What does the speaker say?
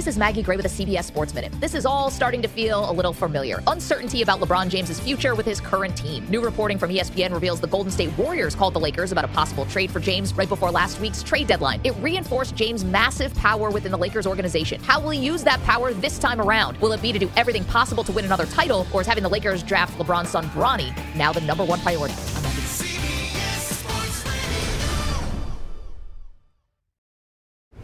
This is Maggie Gray with a CBS Sports Minute. This is all starting to feel a little familiar. Uncertainty about LeBron James's future with his current team. New reporting from ESPN reveals the Golden State Warriors called the Lakers about a possible trade for James right before last week's trade deadline. It reinforced James' massive power within the Lakers organization. How will he use that power this time around? Will it be to do everything possible to win another title, or is having the Lakers draft LeBron's son Bronny now the number one priority?